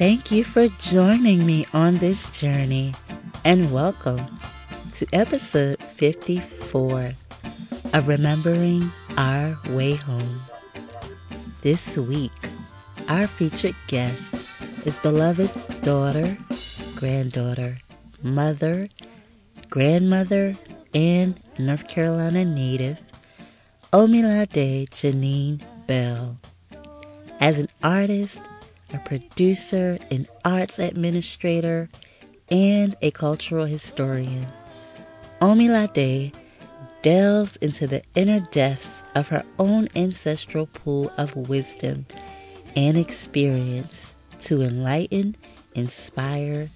Thank you for joining me on this journey and welcome to episode 54 of Remembering Our Way Home. This week, our featured guest is beloved daughter, granddaughter, mother, grandmother, and North Carolina native, Omilade Janine Bell. As an artist, a producer, an arts administrator, and a cultural historian, Omilade delves into the inner depths of her own ancestral pool of wisdom and experience to enlighten, inspire,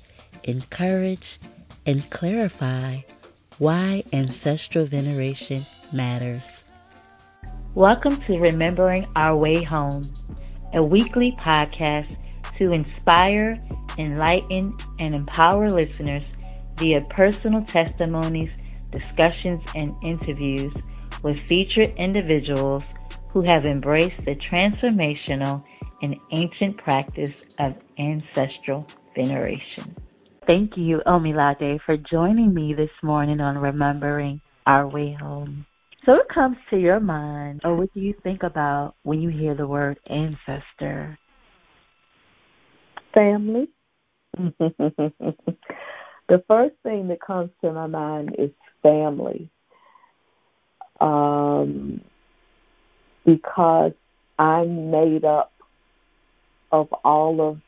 encourage, and clarify why ancestral veneration matters. Welcome to Remembering Our Way Home, a weekly podcast to inspire, enlighten, and empower listeners via personal testimonies, discussions, and interviews with featured individuals who have embraced the transformational and ancient practice of ancestral veneration. Thank you, Omilade, for joining me this morning on Remembering Our Way Home. So, what comes to your mind, or what do you think about when you hear the word ancestor? Family. the first thing that comes to my mind is family. Um, because I'm made up of all of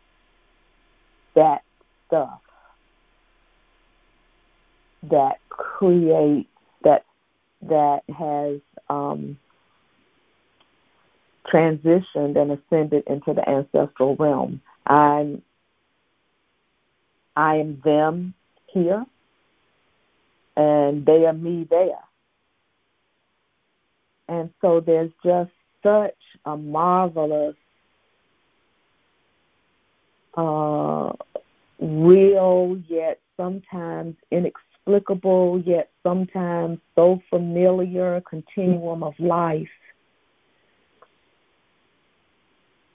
that stuff that creates that has um, transitioned and ascended into the ancestral realm. I'm I am them here, and they are me there. And so there's just such a marvelous, uh, real yet sometimes inexplicable, yet sometimes so familiar continuum of life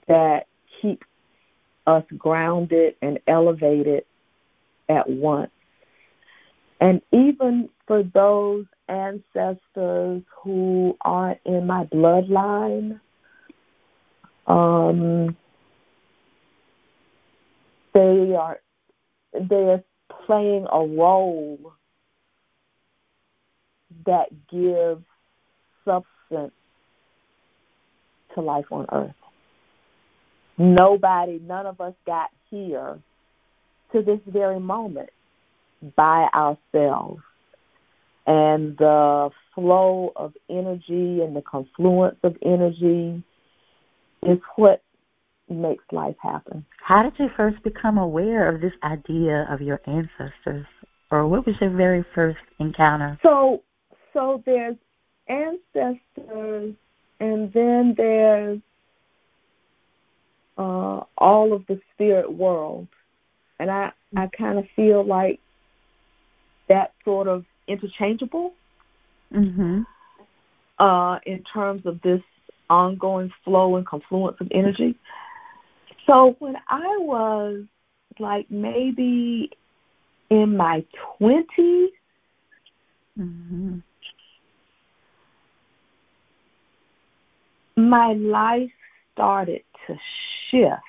that keeps us grounded and elevated at once. And even for those ancestors who aren't in my bloodline, um, they are they are playing a role that gives substance to life on earth. Nobody, none of us got here to this very moment by ourselves. And the flow of energy and the confluence of energy is what makes life happen. How did you first become aware of this idea of your ancestors? Or what was your very first encounter? So so there's ancestors and then there's uh, all of the spirit world. And I, I kind of feel like that sort of interchangeable mm-hmm. uh, in terms of this ongoing flow and confluence of energy. So when I was like maybe in my 20s, mm-hmm. My life started to shift.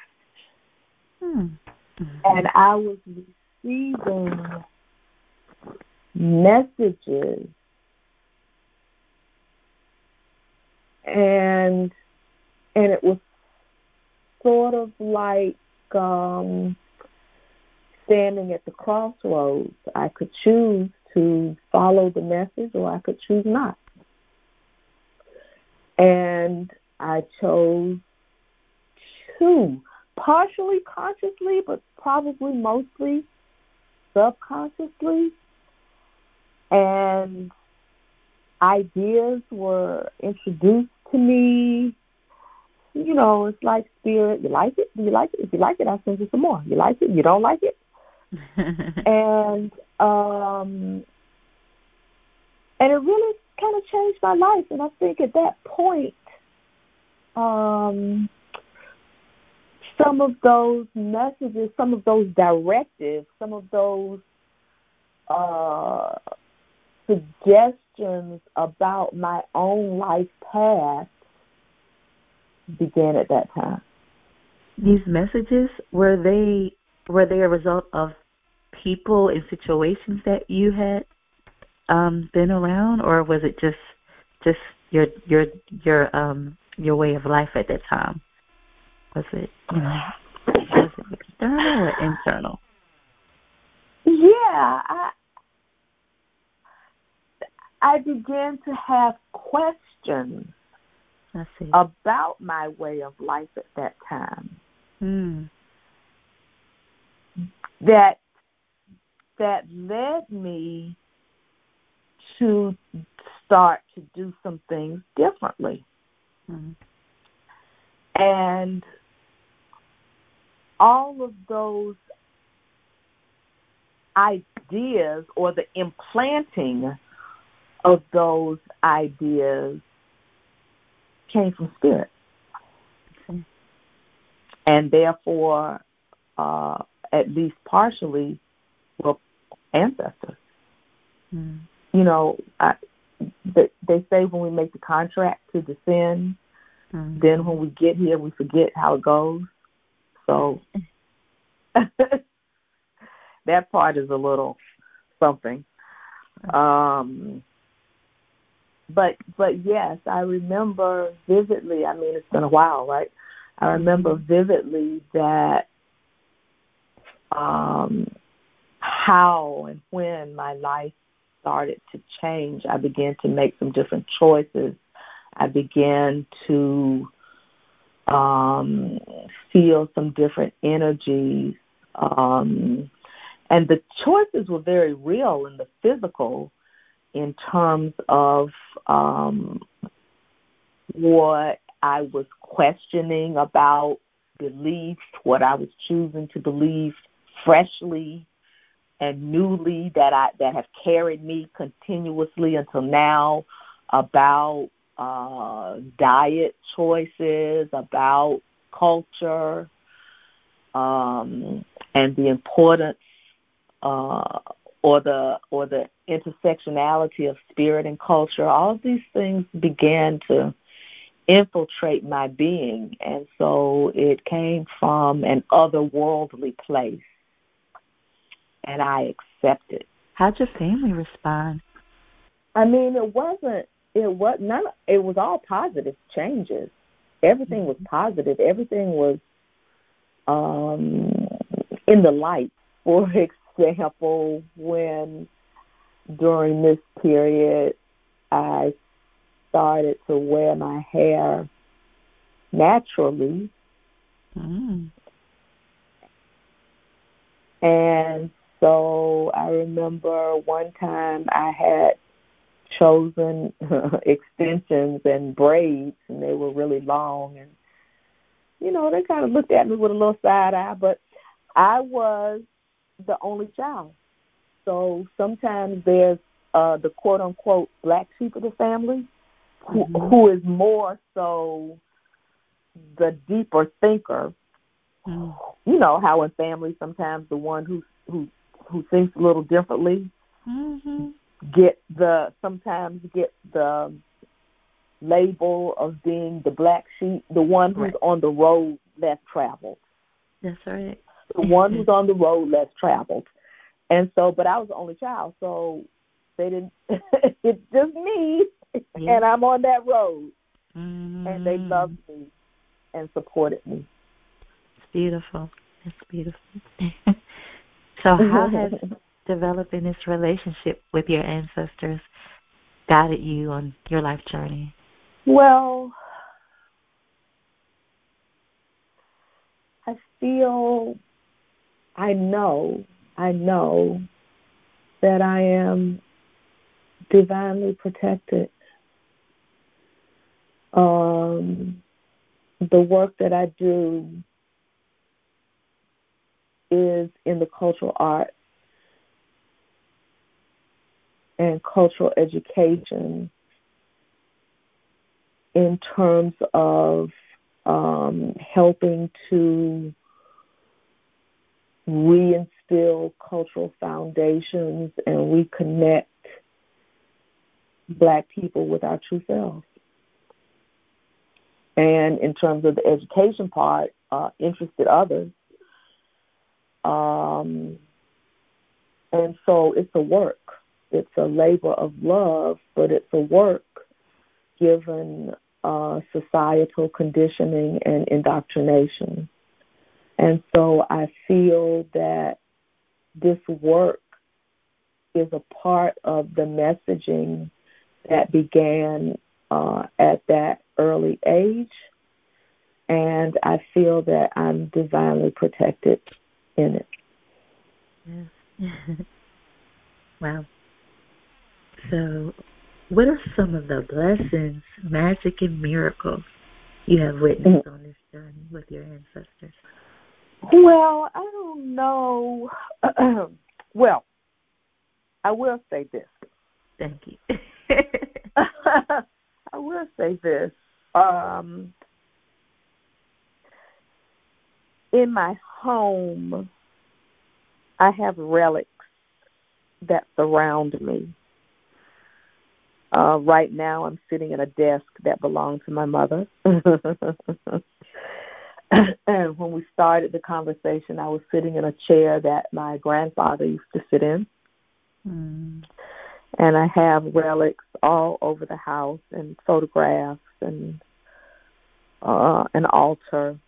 Mm-hmm. And I was receiving messages and and it was sort of like um standing at the crossroads. I could choose to follow the message or I could choose not. And I chose two, partially consciously, but probably mostly subconsciously. And ideas were introduced to me. You know, it's like spirit. You like it? Do you like it? If you like it, I'll send you some more. You like it? You don't like it? and um and it really kind of changed my life and I think at that point um some of those messages, some of those directives, some of those uh, suggestions about my own life path began at that time. These messages were they were they a result of people and situations that you had um, been around, or was it just just your your your um your way of life at that time? Was it you know was it external or internal? Yeah, I I began to have questions about my way of life at that time. Mm. That that led me to start to do some things differently. Mm. And all of those ideas or the implanting of those ideas came from spirit. Okay. And therefore, uh, at least partially, were ancestors. Mm. You know, I, they, they say when we make the contract to descend, mm. then when we get here, we forget how it goes. So that part is a little something. Um, but but yes, I remember vividly. I mean, it's been a while, right? I remember vividly that um, how and when my life started to change. I began to make some different choices. I began to um, feel some different energies. Um, and the choices were very real in the physical in terms of um, what I was questioning about beliefs, what I was choosing to believe freshly and newly that I that have carried me continuously until now about uh, diet choices, about culture, um, and the importance uh, or the or the intersectionality of spirit and culture. All of these things began to infiltrate my being, and so it came from an otherworldly place, and I accepted. How'd your family respond? I mean, it wasn't. It was none. It was all positive changes. Everything was positive. Everything was um, in the light. For example, when during this period I started to wear my hair naturally. Mm. And so I remember one time I had chosen extensions and braids, and they were really long. And, you know, they kind of looked at me with a little side eye, but I was the only child. So sometimes there's uh, the quote unquote black sheep of the family who, mm-hmm. who is more so the deeper thinker. Mm. You know how in families sometimes the one who who who thinks a little differently mm-hmm. get the sometimes get the label of being the black sheep, the one who's right. on the road less traveled. That's right. The one who's on the road less traveled. And so, but I was the only child, so they didn't. it's just me, yeah. and I'm on that road, mm-hmm. and they loved me and supported me. It's beautiful. It's beautiful. so, how has developing this relationship with your ancestors guided you on your life journey? Well, I feel, I know, I know that I am divinely protected. Um, the work that I do is in the cultural arts and cultural education in terms of um, helping to reinstill cultural foundations and reconnect black people with our true selves. And in terms of the education part, uh, interested others. Um, and so it's a work. It's a labor of love, but it's a work given uh, societal conditioning and indoctrination. And so I feel that this work is a part of the messaging that began uh, at that early age. And I feel that I'm divinely protected in it. Yes. wow. So, what are some of the blessings, magic, and miracles you have witnessed mm-hmm. on this journey with your ancestors? Well, I don't know. well, I will say this. Thank you. I will say this. Um, in my home, I have relics that surround me. Uh, right now, I'm sitting at a desk that belonged to my mother. and when we started the conversation, I was sitting in a chair that my grandfather used to sit in. Mm. And I have relics all over the house and photographs and uh, an altar.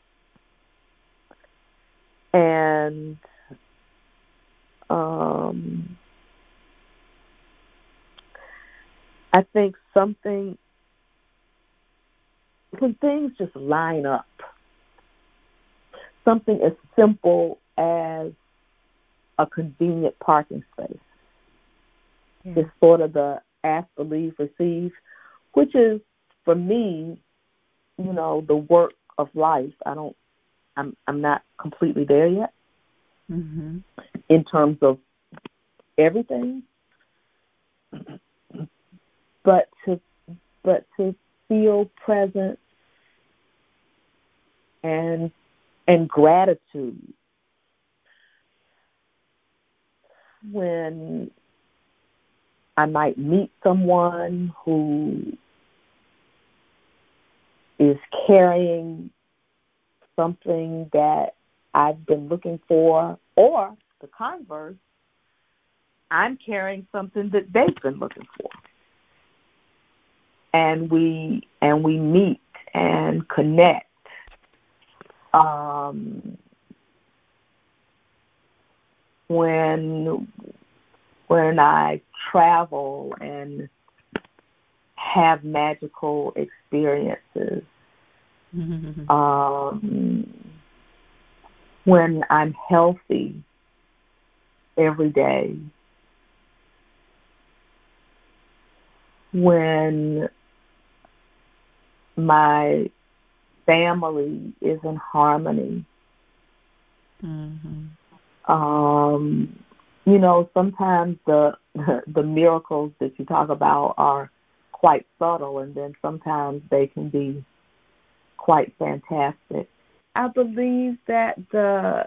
And um, I think something, when things just line up, something as simple as a convenient parking space yeah. is sort of the ask, believe, receive, which is for me, you know, the work of life. I don't, I'm, I'm not completely there yet mm-hmm. in terms of everything, but to, but to feel present and and gratitude when I might meet someone who is carrying something that I've been looking for, or the converse, I'm carrying something that they've been looking for. And we and we meet and connect um, when when I travel and have magical experiences. Mm-hmm. Um, when I'm healthy every day. When my family is in harmony. Mm-hmm. Um, you know, sometimes the the miracles that you talk about are quite subtle, and then sometimes they can be quite fantastic. I believe that the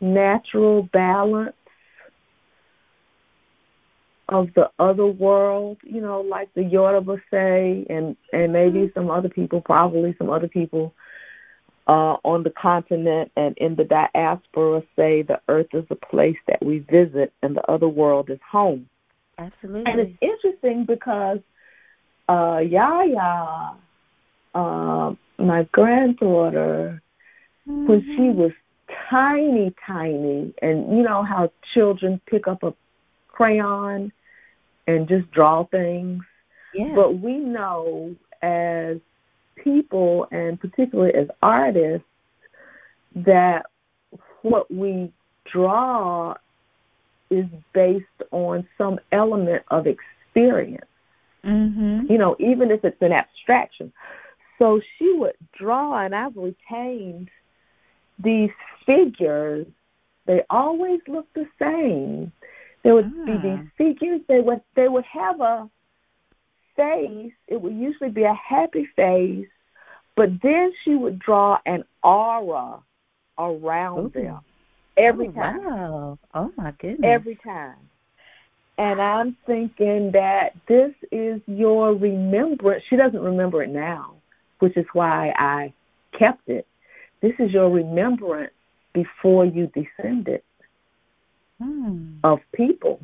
natural balance of the other world, you know, like the Yoruba say, and and maybe mm-hmm. some other people, probably some other people uh, on the continent and in the diaspora say the earth is a place that we visit and the other world is home. Absolutely. And it's interesting because uh, Yaya, uh, my granddaughter, mm-hmm. when she mm-hmm. was tiny, tiny, and you know how children pick up a crayon and just draw things. Yeah. But we know as people and particularly as artists that what we draw is based on some element of experience. Mm-hmm. You know, even if it's an abstraction. So she would draw, and I've retained these figures. They always look the same. There would ah. be these ah. figures. They would they would have a face. It would usually be a happy face, but then she would draw an aura around Ooh. them every oh, time. Wow. Oh my goodness. Every time. And I'm thinking that this is your remembrance. She doesn't remember it now, which is why I kept it. This is your remembrance before you descended Hmm. of people.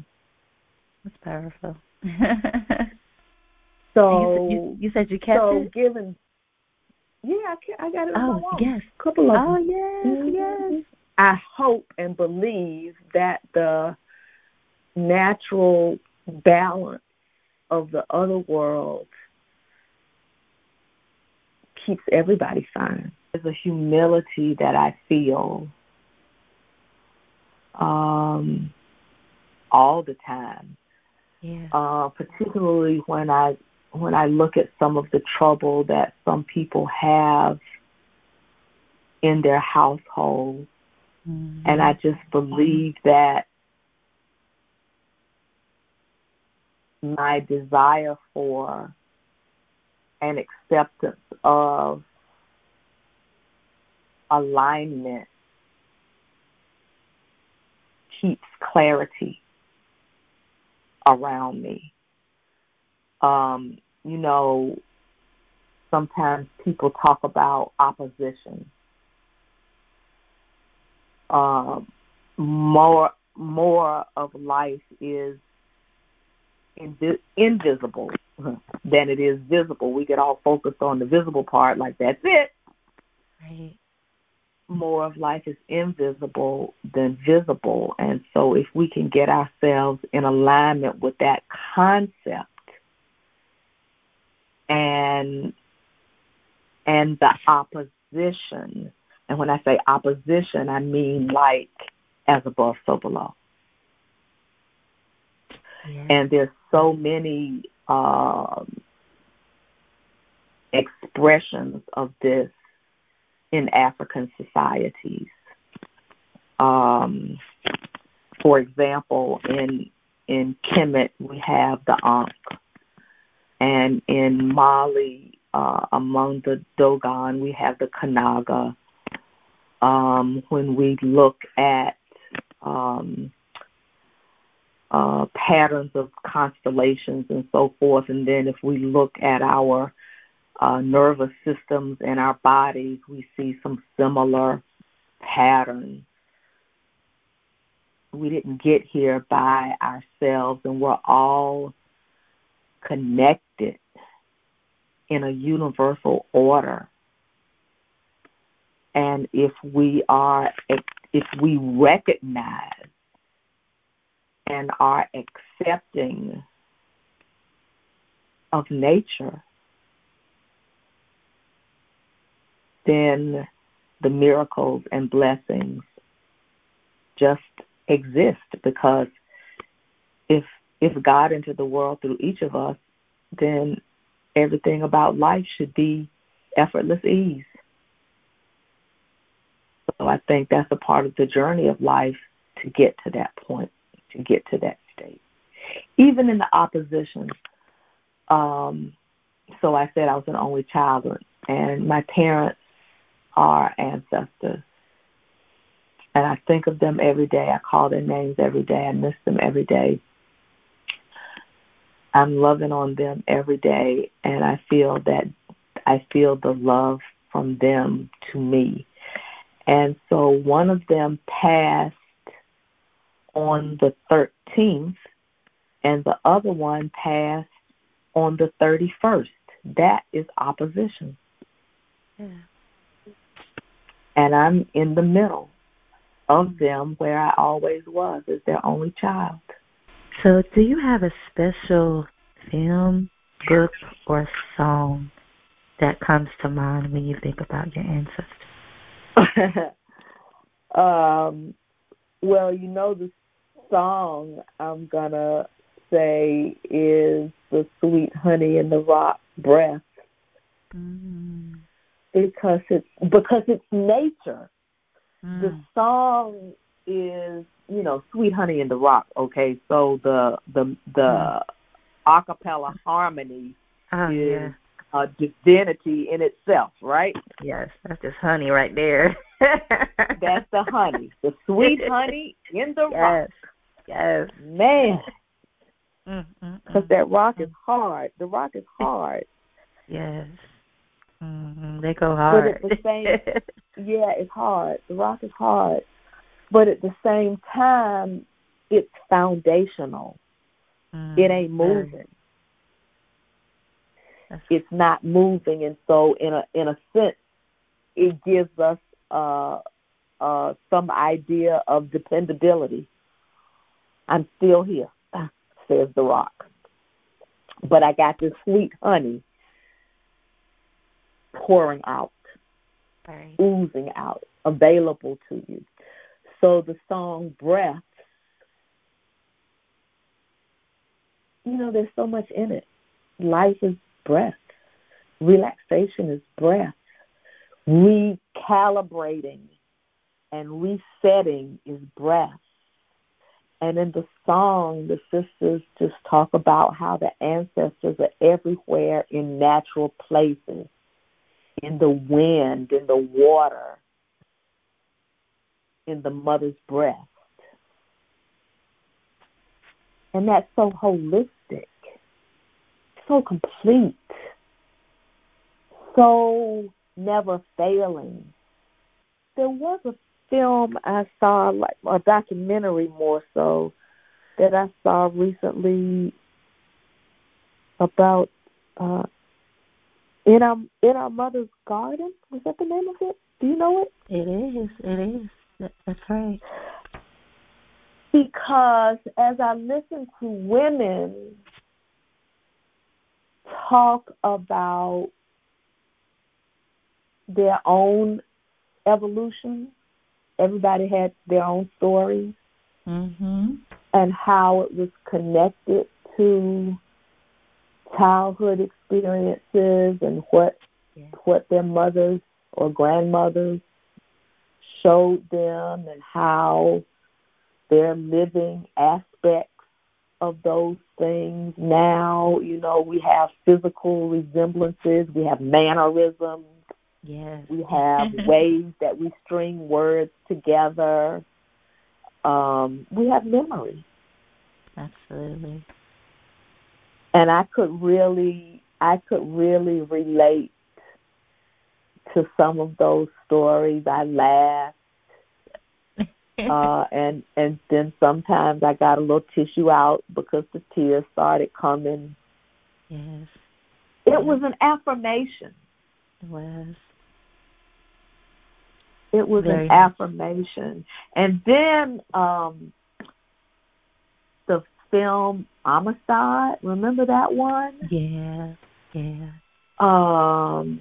That's powerful. So you, you, said you kept so it? given yeah, I, I got it Oh, yes. couple of Oh yes, Mhm. yes. I hope and believe that the natural balance of the other world keeps everybody fine. There's a humility that I feel um, all the time, Yeah. uh, particularly when I when I look at some of the trouble that some people have in their household Mhm. and I just believe that my desire for an acceptance of alignment keeps clarity around me. Um, you know, sometimes people talk about opposition. Um, more more of life is invi- invisible than it is visible. We get all focused on the visible part, like that's it. Right. More of life is invisible than visible, and so if we can get ourselves in alignment with that concept and and the opposition, and when I say opposition, I mean like as above, so below. Yeah. and there's so many um, expressions of this in African societies. Um, for example, in in Kemet we have the Ankh, and in Mali, uh, among the Dogon, we have the Kanaga. Um, when we look at um, uh, patterns of constellations and so forth. And then if we look at our uh, nervous systems and our bodies, we see some similar patterns. We didn't get here by ourselves, and we're all connected in a universal order. And if we are, if we recognize and are accepting of nature, then the miracles and blessings just exist because if if God entered the world through each of us, then everything about life should be effortless ease. So I think that's a part of the journey of life to get to that point to get to that state. Even in the opposition, um, so I said I was an only child, and my parents are ancestors. And I think of them every day. I call their names every day. I miss them every day. I'm loving on them every day, and I feel that I feel the love from them to me. And so one of them passed on the 13th, and the other one passed on the 31st. That is opposition. Yeah. And I'm in the middle of them where I always was, as their only child. So, do you have a special film, book, or song that comes to mind when you think about your ancestors? um, well, you know, the song I'm gonna say is the sweet honey in the rock breath Mm. because it's because it's nature. Mm. The song is you know sweet honey in the rock. Okay, so the the the Mm. acapella harmony oh, is yeah. a divinity in itself, right? Yes, that's just honey right there. that's the honey, the sweet honey in the yes. rock. Yes, man. Because mm, mm, mm, that rock is hard. The rock is hard. Yes. Mm-hmm. They go hard. But at the same, yeah, it's hard. The rock is hard, but at the same time, it's foundational. Mm, it ain't moving. It's not moving, and so in a in a sense, it gives us uh, uh, some idea of dependability. I'm still here, says the rock, but I got this sweet honey pouring out, right. oozing out, available to you. So the song Breath, you know, there's so much in it. Life is breath, relaxation is breath, recalibrating and resetting is breath. And in the song, the sisters just talk about how the ancestors are everywhere in natural places in the wind, in the water, in the mother's breast. And that's so holistic, so complete, so never failing. There was a film I saw, like a documentary more so, that I saw recently about uh, in our in our mother's garden. Was that the name of it? Do you know it? It is. It is. That's right. Because as I listen to women talk about their own evolution, everybody had their own story, mm-hmm. and how it was connected to childhood experiences and what yeah. what their mothers or grandmothers showed them and how they're living aspects of those things now. You know, we have physical resemblances, we have mannerisms, yes. we have ways that we string words together. Um, we have memory. Absolutely and I could really I could really relate to some of those stories. I laughed. uh and and then sometimes I got a little tissue out because the tears started coming. Yes. It was an affirmation. It was. It was Very an nice. affirmation. And then um the film Amistad. Remember that one? Yeah, yeah. Um,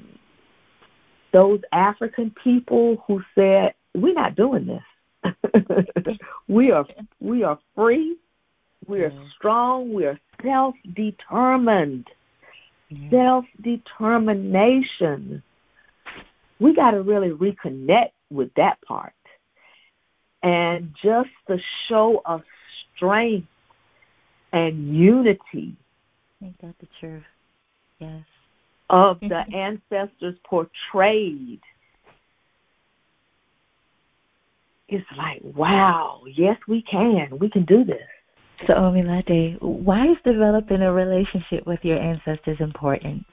those African people who said, "We're not doing this. we are we are free. We are yeah. strong. We are self-determined. Yeah. Self-determination. We got to really reconnect with that part, and just the show of strength and unity. Ain't that the truth? Yes. Of the ancestors portrayed. It's like, wow, yes, we can. We can do this. So, Omilade, why is developing a relationship with your ancestors important?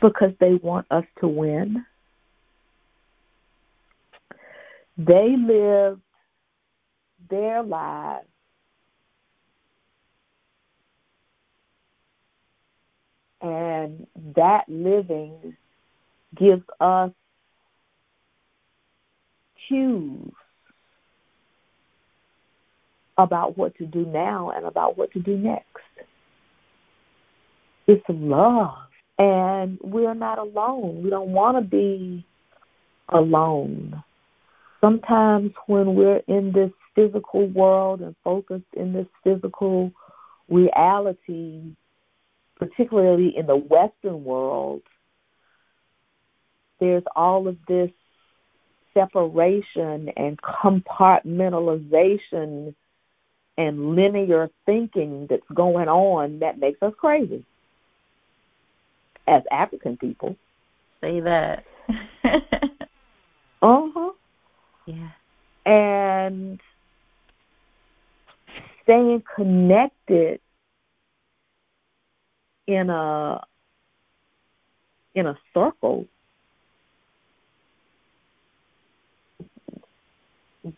Because they want us to win. They live their lives and that living gives us cues about what to do now and about what to do next. It's love. And we're not alone. We don't want to be alone. Sometimes when we're in this physical world and focused in this physical reality, particularly in the Western world, there's all of this separation and compartmentalization and linear thinking that's going on that makes us crazy as African people. Say that. uh huh. Yeah. And staying connected in a in a circle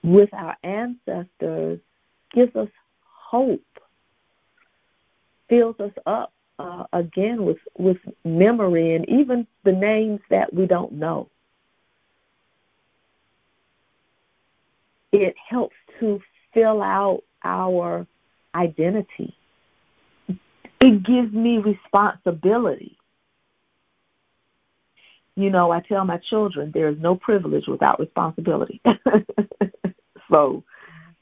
with our ancestors gives us hope, fills us up uh, again with with memory and even the names that we don't know. It helps to fill out our identity. It gives me responsibility. You know, I tell my children there is no privilege without responsibility. so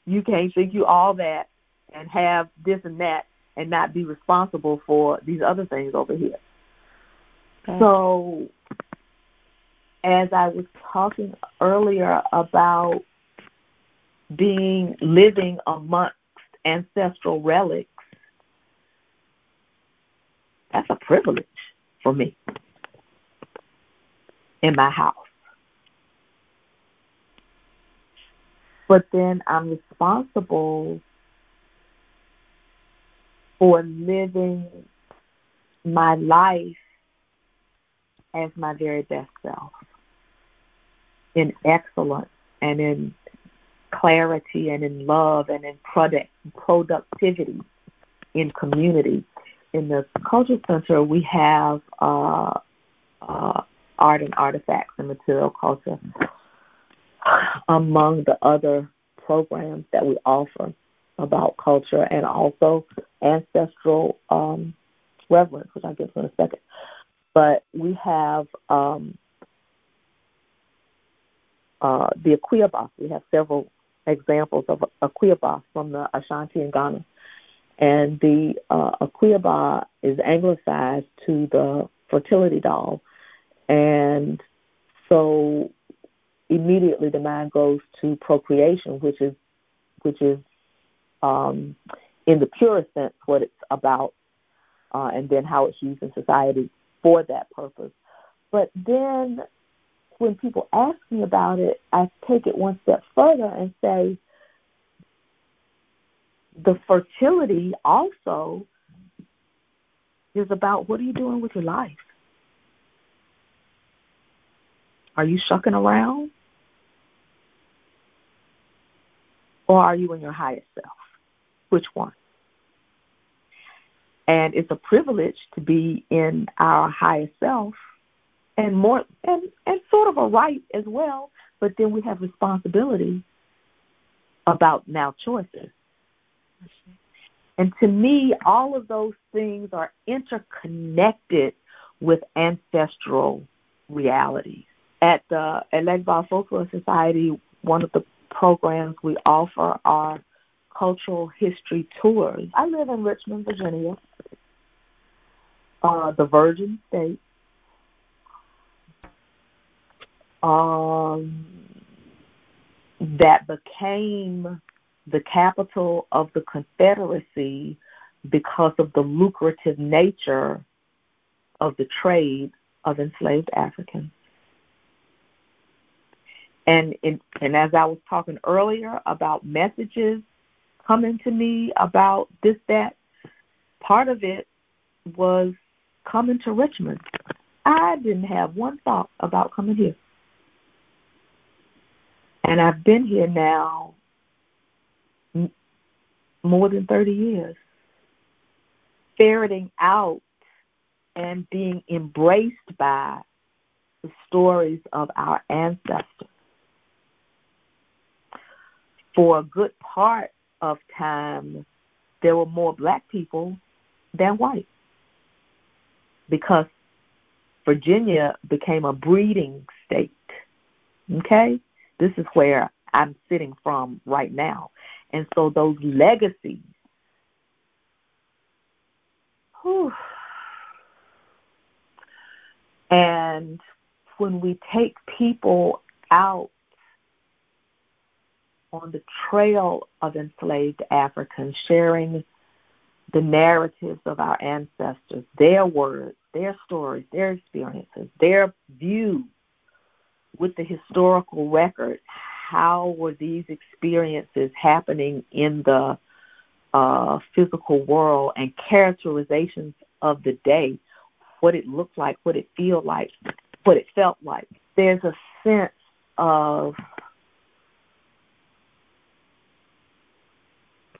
you can't think you all that and have this and that and not be responsible for these other things over here. Okay. So, as I was talking earlier about being living amongst ancestral relics, that's a privilege for me in my house. But then I'm responsible for living my life as my very best self in excellence and in clarity and in love and in product productivity in community. In the Culture Center, we have uh, uh, art and artifacts and material culture among the other programs that we offer about culture and also ancestral um, reverence, which I'll get to in a second. But we have um, uh, the Akuaba. We have several examples of Akuaba from the Ashanti in Ghana. And the uh, Akuaba is anglicized to the fertility doll. And so immediately the mind goes to procreation, which is which is um, in the purest sense what it's about, uh, and then how it's used in society for that purpose. But then when people ask me about it, I take it one step further and say the fertility also is about what are you doing with your life? Are you shucking around? Or are you in your highest self? Which one? And it's a privilege to be in our highest self and more and, and sort of a right as well, but then we have responsibility about now choices. And to me, all of those things are interconnected with ancestral realities. At the Elegba Folklore Society, one of the programs we offer are cultural history tours. I live in Richmond, Virginia, uh, the Virgin State. Um, that became the capital of the Confederacy because of the lucrative nature of the trade of enslaved Africans. And in, and as I was talking earlier about messages coming to me about this, that, part of it was coming to Richmond. I didn't have one thought about coming here. And I've been here now more than 30 years, ferreting out and being embraced by the stories of our ancestors. For a good part of time, there were more black people than white because Virginia became a breeding state. Okay? This is where I'm sitting from right now. And so those legacies, whew, and when we take people out on the trail of enslaved Africans, sharing the narratives of our ancestors, their words, their stories, their experiences, their views with the historical record. How were these experiences happening in the uh, physical world and characterizations of the day, what it looked like, what it felt like, what it felt like. There's a sense of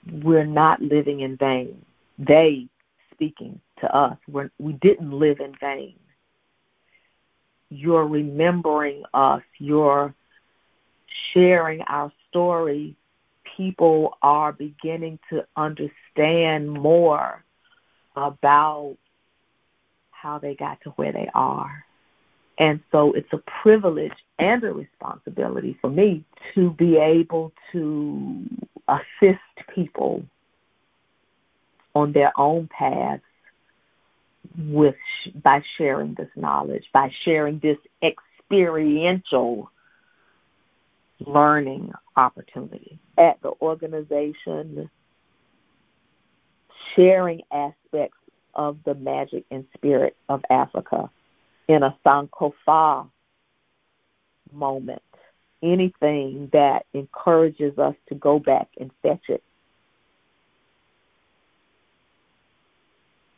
we're not living in vain. They speaking to us, we're, we didn't live in vain. You're remembering us. You're sharing our story. People are beginning to understand more about how they got to where they are. And so it's a privilege and a responsibility for me to be able to assist people on their own paths with by sharing this knowledge, by sharing this experiential learning opportunity at the organization, sharing aspects of the magic and spirit of Africa in a Sankofa moment. Anything that encourages us to go back and fetch it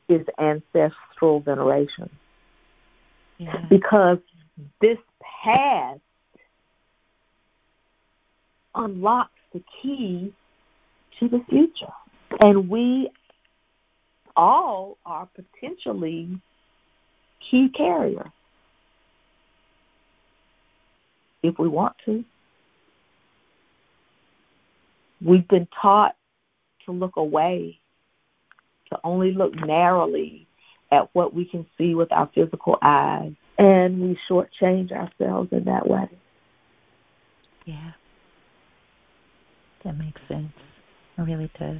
is ancestral veneration. Yeah. Because this past unlocks the key to the future. And we all are potentially key carriers if we want to. We've been taught to look away, to only look narrowly at what we can see with our physical eyes, and we shortchange ourselves in that way. Yeah. That makes sense. It really does.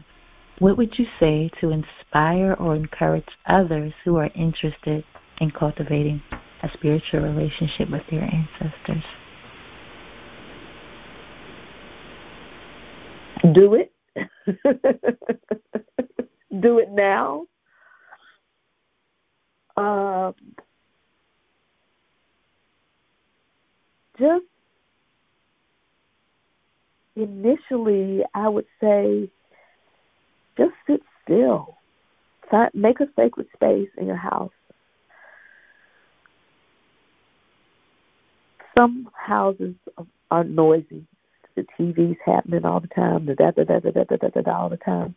What would you say to inspire or encourage others who are interested in cultivating a spiritual relationship with their ancestors? Do it. Do it now. Uh, just initially, I would say just sit still. Make a sacred space in your house. Some houses are noisy. The TV's happening all the time. The da da da da da da da da all the time.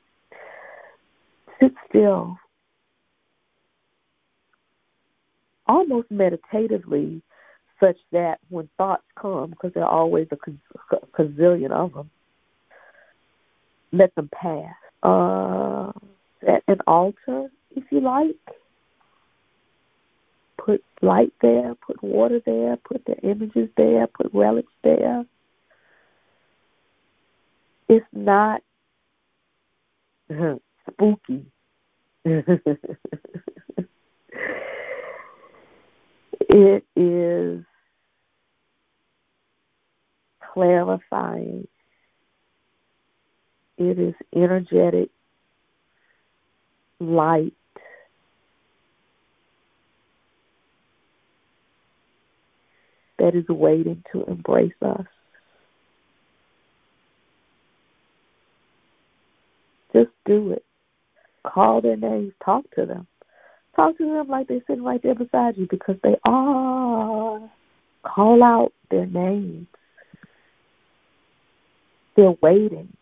Sit still. Almost meditatively, such that when thoughts come, because there are always a gazillion of them, let them pass. Uh, at an altar, if you like. Put light there, put water there, put the images there, put relics there. It's not spooky. It is clarifying. It is energetic light. That is waiting to embrace us. Just do it. Call their names, talk to them. Talk to them like they're sitting right there beside you because they are. Call out their names. They're waiting.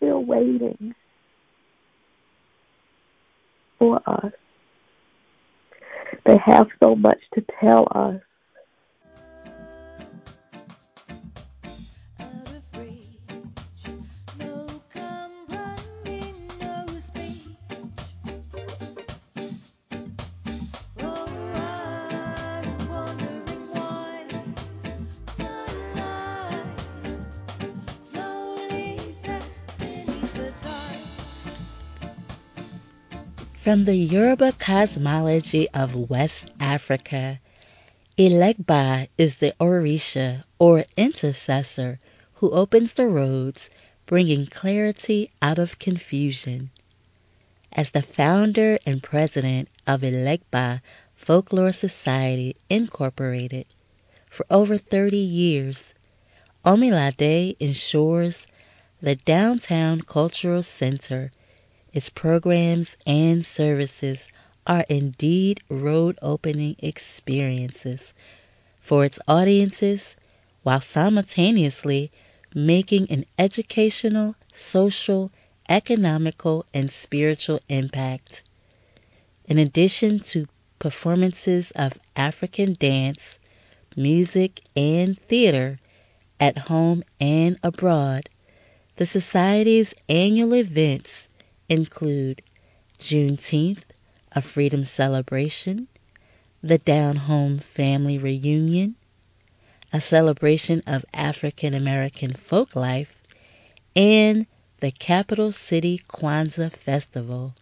They're waiting for us. They have so much to tell us. From the Yoruba cosmology of West Africa, Elegba is the Orisha or intercessor who opens the roads, bringing clarity out of confusion. As the founder and president of Elegba Folklore Society Incorporated for over 30 years, Omilade ensures the downtown cultural center, its programs and services are indeed road opening experiences for its audiences while simultaneously making an educational, social, economical, and spiritual impact. In addition to performances of African dance, music, and theater at home and abroad, the Society's annual events include Juneteenth, a freedom celebration, the Down Home Family Reunion, a celebration of African American folk life, and the Capital City Kwanzaa Festival.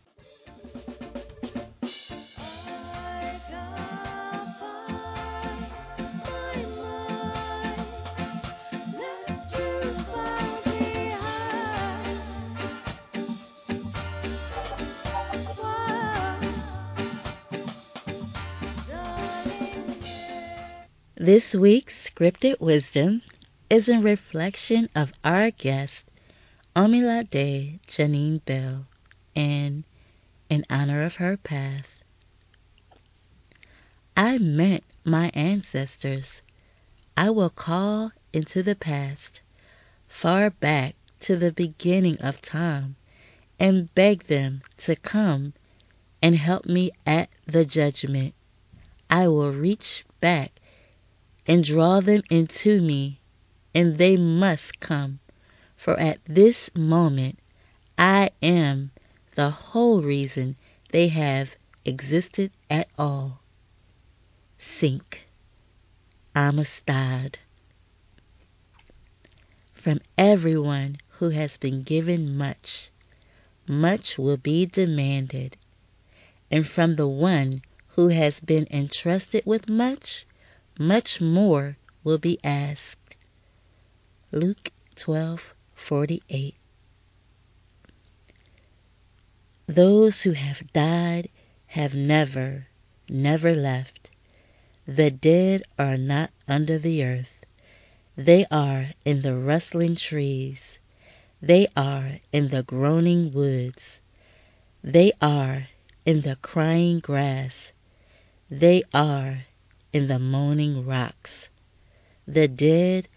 This week's scripted wisdom is a reflection of our guest, Omilade Janine Bell, and in honor of her path. I met my ancestors. I will call into the past, far back to the beginning of time, and beg them to come and help me at the judgment. I will reach back and draw them into me, and they must come. For at this moment I am the whole reason they have existed at all. Cinqué. Amistad. From everyone who has been given much, much will be demanded. And from the one who has been entrusted with much, much more will be asked. Luke 12:48 Those who have died have never, never left. The dead are not under the earth. They are in the rustling trees. They are in the groaning woods. They are in the crying grass. They are in the moaning rocks. The dead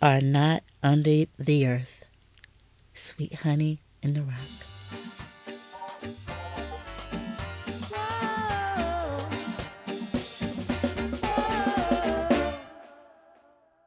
are not under the earth. Sweet honey in the rock.